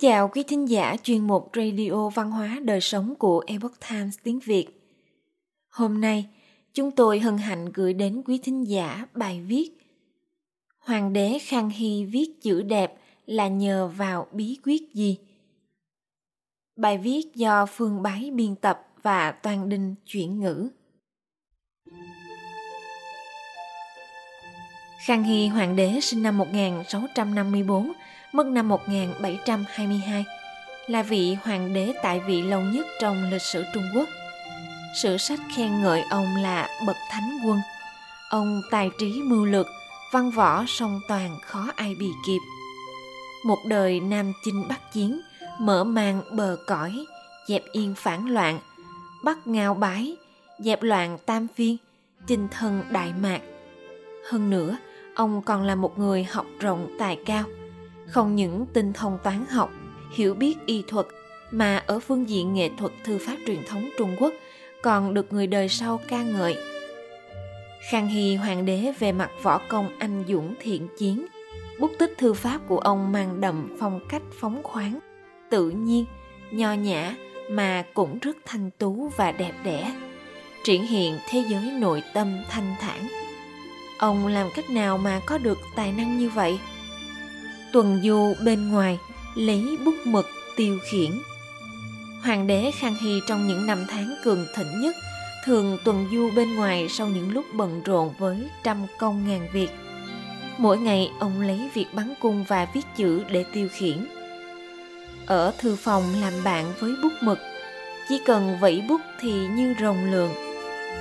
chào quý thính giả chuyên mục Radio Văn hóa Đời Sống của Epoch Times tiếng Việt. Hôm nay, chúng tôi hân hạnh gửi đến quý thính giả bài viết Hoàng đế Khang Hy viết chữ đẹp là nhờ vào bí quyết gì? Bài viết do Phương Bái biên tập và Toàn Đinh chuyển ngữ. Khang Hy Hoàng đế sinh năm 1654, mất năm 1722, là vị hoàng đế tại vị lâu nhất trong lịch sử Trung Quốc. Sử sách khen ngợi ông là bậc thánh quân. Ông tài trí mưu lược, văn võ song toàn khó ai bì kịp. Một đời nam chinh bắc chiến, mở mang bờ cõi, dẹp yên phản loạn, bắt ngao bái, dẹp loạn tam phiên, chinh thân đại mạc. Hơn nữa, ông còn là một người học rộng tài cao không những tinh thông toán học, hiểu biết y thuật, mà ở phương diện nghệ thuật thư pháp truyền thống trung quốc còn được người đời sau ca ngợi. Khang hy hoàng đế về mặt võ công anh dũng thiện chiến, bút tích thư pháp của ông mang đậm phong cách phóng khoáng, tự nhiên, nho nhã mà cũng rất thanh tú và đẹp đẽ, triển hiện thế giới nội tâm thanh thản. Ông làm cách nào mà có được tài năng như vậy? Tuần du bên ngoài, lấy bút mực tiêu khiển. Hoàng đế khang hy trong những năm tháng cường thịnh nhất, thường tuần du bên ngoài sau những lúc bận rộn với trăm công ngàn việc. Mỗi ngày, ông lấy việc bắn cung và viết chữ để tiêu khiển. Ở thư phòng làm bạn với bút mực, chỉ cần vẫy bút thì như rồng lượn.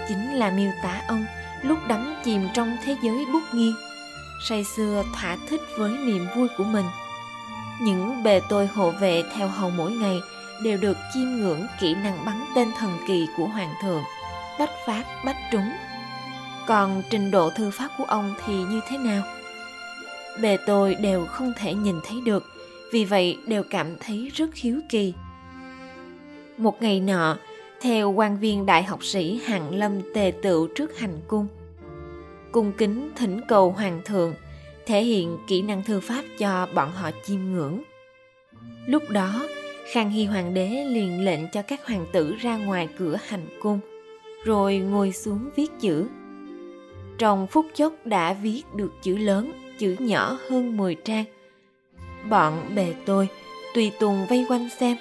Chính là miêu tả ông lúc đắm chìm trong thế giới bút nghiêng say sưa thỏa thích với niềm vui của mình. Những bề tôi hộ vệ theo hầu mỗi ngày đều được chiêm ngưỡng kỹ năng bắn tên thần kỳ của hoàng thượng, bách phát bách trúng. Còn trình độ thư pháp của ông thì như thế nào? Bề tôi đều không thể nhìn thấy được, vì vậy đều cảm thấy rất hiếu kỳ. Một ngày nọ, theo quan viên đại học sĩ hạng lâm tề tựu trước hành cung cung kính thỉnh cầu hoàng thượng, thể hiện kỹ năng thư pháp cho bọn họ chiêm ngưỡng. Lúc đó, khang hy hoàng đế liền lệnh cho các hoàng tử ra ngoài cửa hành cung, rồi ngồi xuống viết chữ. Trong phút chốc đã viết được chữ lớn, chữ nhỏ hơn 10 trang. Bọn bề tôi tùy tùng vây quanh xem,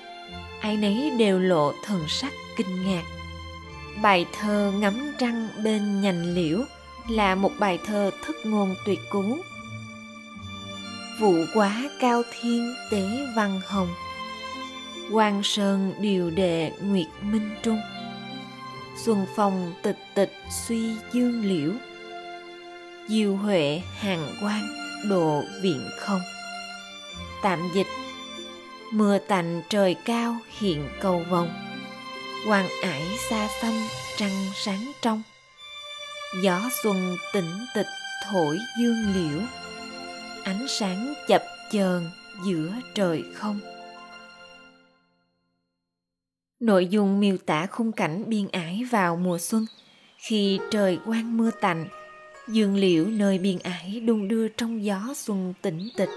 ai nấy đều lộ thần sắc kinh ngạc. Bài thơ ngắm trăng bên nhành liễu là một bài thơ thất ngôn tuyệt cú. Vụ quá cao thiên tế văn hồng quan sơn điều đệ nguyệt minh trung. Xuân phong tịch tịch suy dương liễu, diêu huệ hàng quan độ viện không. Tạm dịch, mưa tạnh trời cao hiện cầu vồng hoàng ải xa xăm trăng sáng trong gió xuân tĩnh tịch thổi dương liễu, ánh sáng chập chờn giữa trời không. Nội dung miêu tả khung cảnh biên ải vào mùa xuân, khi trời quang mưa tạnh, dương liễu nơi biên ải đung đưa trong gió xuân tĩnh tịch.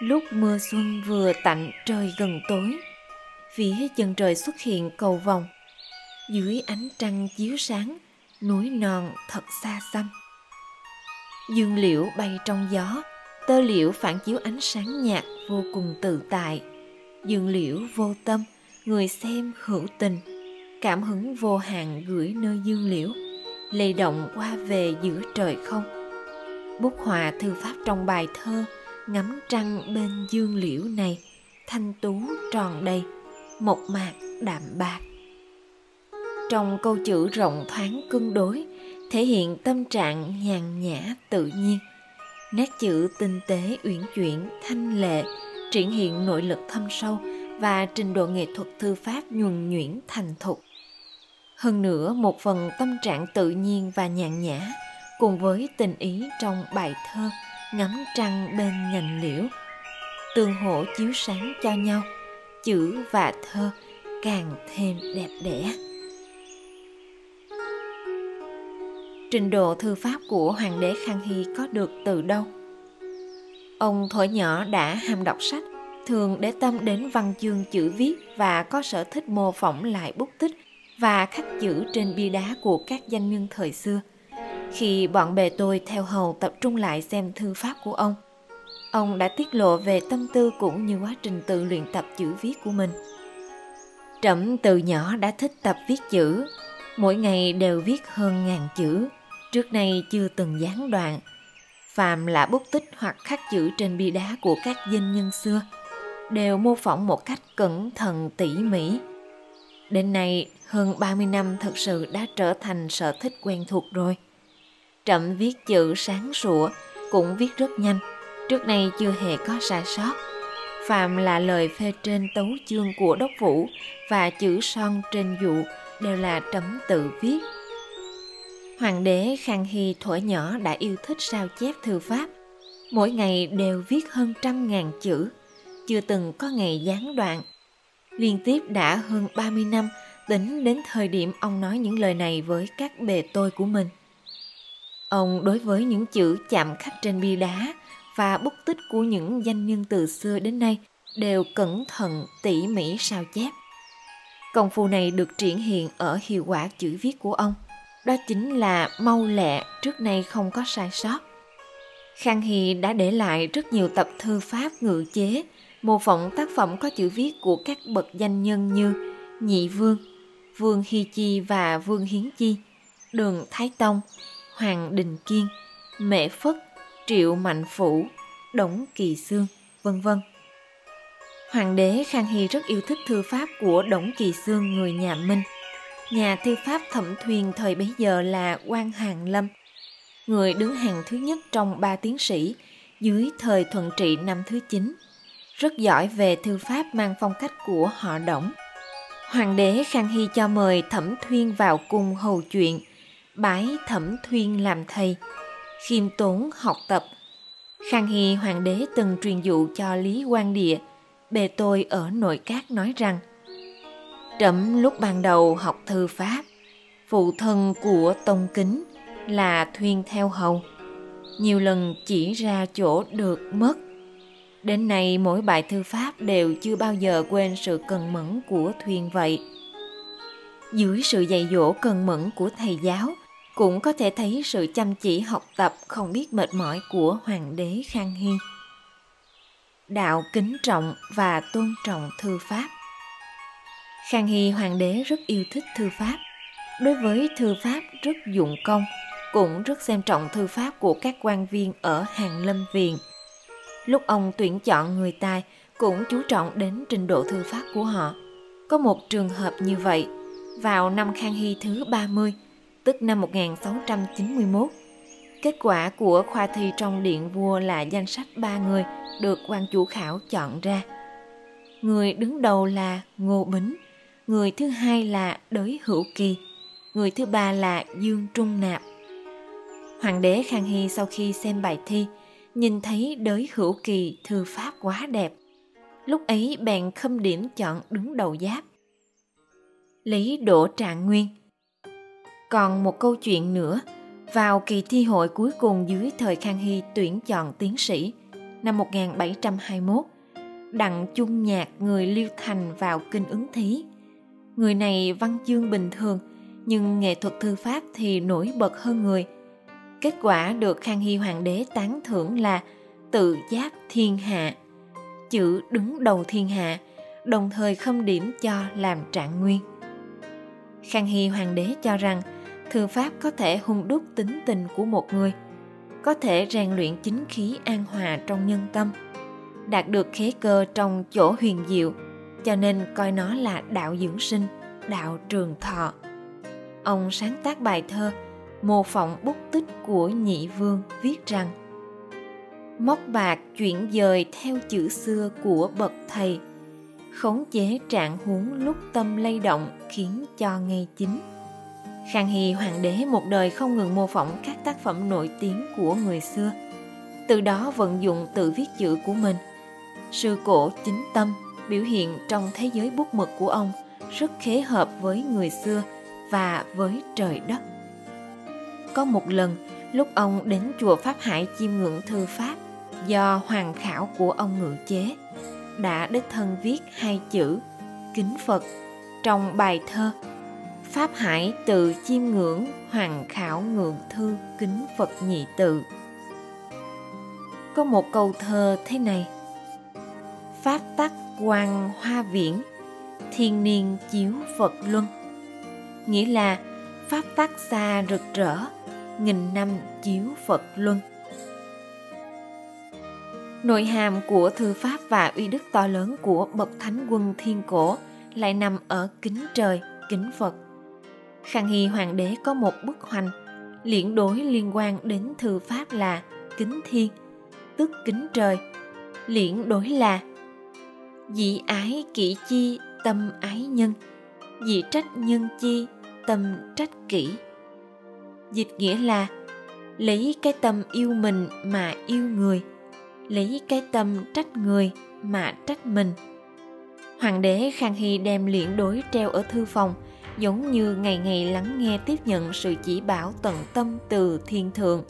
Lúc mưa xuân vừa tạnh trời gần tối, phía chân trời xuất hiện cầu vòng, dưới ánh trăng chiếu sáng núi non thật xa xăm. Dương liễu bay trong gió, tơ liễu phản chiếu ánh sáng nhạt vô cùng tự tại. Dương liễu vô tâm, người xem hữu tình, cảm hứng vô hạn gửi nơi dương liễu, lay động qua về giữa trời không. Bút họa thư pháp trong bài thơ ngắm trăng bên dương liễu này thanh tú tròn đầy, mộc mạc đạm bạc trong câu chữ rộng thoáng cân đối, thể hiện tâm trạng nhàn nhã tự nhiên. Nét chữ tinh tế, uyển chuyển, thanh lệ, triển hiện nội lực thâm sâu và trình độ nghệ thuật thư pháp nhuần nhuyễn thành thục. Hơn nữa, một phần tâm trạng tự nhiên và nhàn nhã cùng với tình ý trong bài thơ ngắm trăng bên nhành liễu, tương hỗ chiếu sáng cho nhau, chữ và thơ càng thêm đẹp đẽ. Trình độ thư pháp của hoàng đế khang hy có được từ đâu ông thuở nhỏ đã ham đọc sách thường để tâm đến văn chương chữ viết và có sở thích mô phỏng lại bút tích và khắc chữ trên bia đá của các danh nhân thời xưa. Khi bọn bè tôi theo hầu tập trung lại xem thư pháp của ông, ông đã tiết lộ về tâm tư cũng như quá trình tự luyện tập chữ viết của mình. Trẫm từ nhỏ đã thích tập viết chữ, mỗi ngày đều viết hơn ngàn chữ, trước nay chưa từng gián đoạn. Phàm là bút tích hoặc khắc chữ trên bia đá của các danh nhân xưa, đều mô phỏng một cách cẩn thận tỉ mỉ. Đến nay, hơn 30 năm thật sự đã trở thành sở thích quen thuộc rồi. Trậm viết chữ sáng sủa, cũng viết rất nhanh, trước nay chưa hề có sai sót. Phạm là lời phê trên tấu chương của đốc vũ và chữ son trên dụ đều là trẫm tự viết. Hoàng đế Khang Hy thuở nhỏ đã yêu thích sao chép thư pháp, mỗi ngày đều viết hơn trăm ngàn chữ, chưa từng có ngày gián đoạn. Liên tiếp đã hơn 30 năm tính đến thời điểm ông nói những lời này với các bề tôi của mình. Ông đối với những chữ chạm khắc trên bia đá và bút tích của những danh nhân từ xưa đến nay đều cẩn thận tỉ mỉ sao chép. Công phu này được triển hiện ở hiệu quả chữ viết của ông. Đó chính là mau lẹ trước nay không có sai sót. Khang Hy đã để lại rất nhiều tập thư pháp ngự chế, mô phỏng tác phẩm có chữ viết của các bậc danh nhân như Nhị Vương, Vương Hy Chi và Vương Hiến Chi, Đường Thái Tông, Hoàng Đình Kiên, Mẹ Phất, Triệu Mạnh Phủ, Đổng Kỳ Sương, vân vân. Hoàng đế Khang Hy rất yêu thích thư pháp của Đổng Kỳ Sương người nhà Minh. Nhà thư pháp thẩm thuyền thời bấy giờ là quan Hàng Lâm, người đứng hàng thứ nhất trong ba tiến sĩ dưới thời thuận trị năm thứ 9. Rất giỏi về thư pháp mang phong cách của họ Đổng. Hoàng đế Khang Hy cho mời Thẩm Thuyên vào cung hầu chuyện, bái Thẩm Thuyên làm thầy, khiêm tốn học tập. Khang Hy hoàng đế từng truyền dụ cho Lý Quang Địa, bề tôi ở nội các nói rằng Trẫm lúc ban đầu học thư pháp, phụ thân của Tông Kính là Thuyên theo hầu. Nhiều lần chỉ ra chỗ được mất Đến nay mỗi bài thư pháp đều chưa bao giờ quên sự cần mẫn của thuyền vậy. Dưới sự dạy dỗ cần mẫn của thầy giáo, cũng có thể thấy sự chăm chỉ học tập không biết mệt mỏi của hoàng đế Khang Hy. Đạo kính trọng và tôn trọng thư pháp Khang Hy hoàng đế rất yêu thích thư pháp. Đối với thư pháp rất dụng công, cũng rất xem trọng thư pháp của các quan viên ở hàng lâm viện – Lúc ông tuyển chọn người tài cũng chú trọng đến trình độ thư pháp của họ. Có một trường hợp như vậy, vào năm Khang Hy thứ 30, tức năm 1691, kết quả của khoa thi trong điện vua là danh sách ba người được quan chủ khảo chọn ra. Người đứng đầu là Ngô Bính, người thứ hai là Đới Hữu Kỳ, người thứ ba là Dương Trung Nạp. Hoàng đế Khang Hy sau khi xem bài thi nhìn thấy đới hữu kỳ thư pháp quá đẹp. Lúc ấy bèn khâm điểm chọn đứng đầu giáp. Lý đỗ trạng nguyên. Còn một câu chuyện nữa. Vào kỳ thi hội cuối cùng dưới thời Khang Hy tuyển chọn tiến sĩ năm 1721, Đặng Chung Nhạc người Liêu Thành vào kinh ứng thí. Người này văn chương bình thường, nhưng nghệ thuật thư pháp thì nổi bật hơn người – Kết quả được Khang Hy Hoàng đế tán thưởng là tự giáp thiên hạ, chữ đứng đầu thiên hạ, đồng thời khâm điểm cho làm trạng nguyên. Khang Hy Hoàng đế cho rằng thư pháp có thể hung đúc tính tình của một người, có thể rèn luyện chính khí an hòa trong nhân tâm, đạt được khế cơ trong chỗ huyền diệu, cho nên coi nó là đạo dưỡng sinh, đạo trường thọ. Ông sáng tác bài thơ mô phỏng bút tích của nhị vương viết rằng móc bạc chuyển dời theo chữ xưa của bậc thầy khống chế trạng huống lúc tâm lay động khiến cho ngay chính khang hy hoàng đế một đời không ngừng mô phỏng các tác phẩm nổi tiếng của người xưa từ đó vận dụng tự viết chữ của mình sư cổ chính tâm biểu hiện trong thế giới bút mực của ông rất khế hợp với người xưa và với trời đất có một lần, lúc ông đến chùa Pháp Hải chiêm ngưỡng thư pháp do hoàng khảo của ông ngự chế, đã đích thân viết hai chữ kính Phật trong bài thơ Pháp Hải tự chiêm ngưỡng hoàng khảo ngưỡng thư kính Phật nhị tự. Có một câu thơ thế này Pháp tắc quang hoa viễn thiên niên chiếu Phật luân Nghĩa là Pháp tác xa rực rỡ nghìn năm chiếu Phật luân Nội hàm của thư pháp và uy đức to lớn của bậc thánh quân thiên cổ lại nằm ở kính trời, kính Phật. Khang Hy Hoàng đế có một bức hoành liễn đối liên quan đến thư pháp là kính thiên, tức kính trời. Liễn đối là dị ái kỷ chi tâm ái nhân, dị trách nhân chi tâm trách kỷ. Dịch nghĩa là lấy cái tâm yêu mình mà yêu người – lấy cái tâm trách người mà trách mình. Hoàng đế khang hy đem liễn đối treo ở thư phòng giống như ngày ngày lắng nghe tiếp nhận sự chỉ bảo tận tâm từ thiên thượng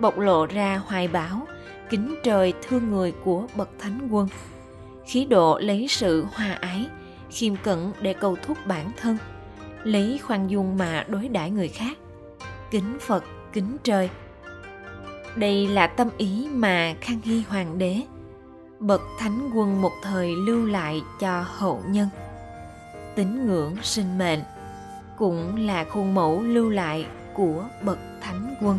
bộc lộ ra hoài bão kính trời thương người của bậc thánh quân khí độ lấy sự hòa ái khiêm cẩn để cầu thúc bản thân lấy khoan dung mà đối đãi người khác kính phật kính trời đây là tâm ý mà Khang Hy Hoàng đế, bậc thánh quân một thời lưu lại cho hậu nhân. Tín ngưỡng sinh mệnh cũng là khuôn mẫu lưu lại của bậc thánh quân.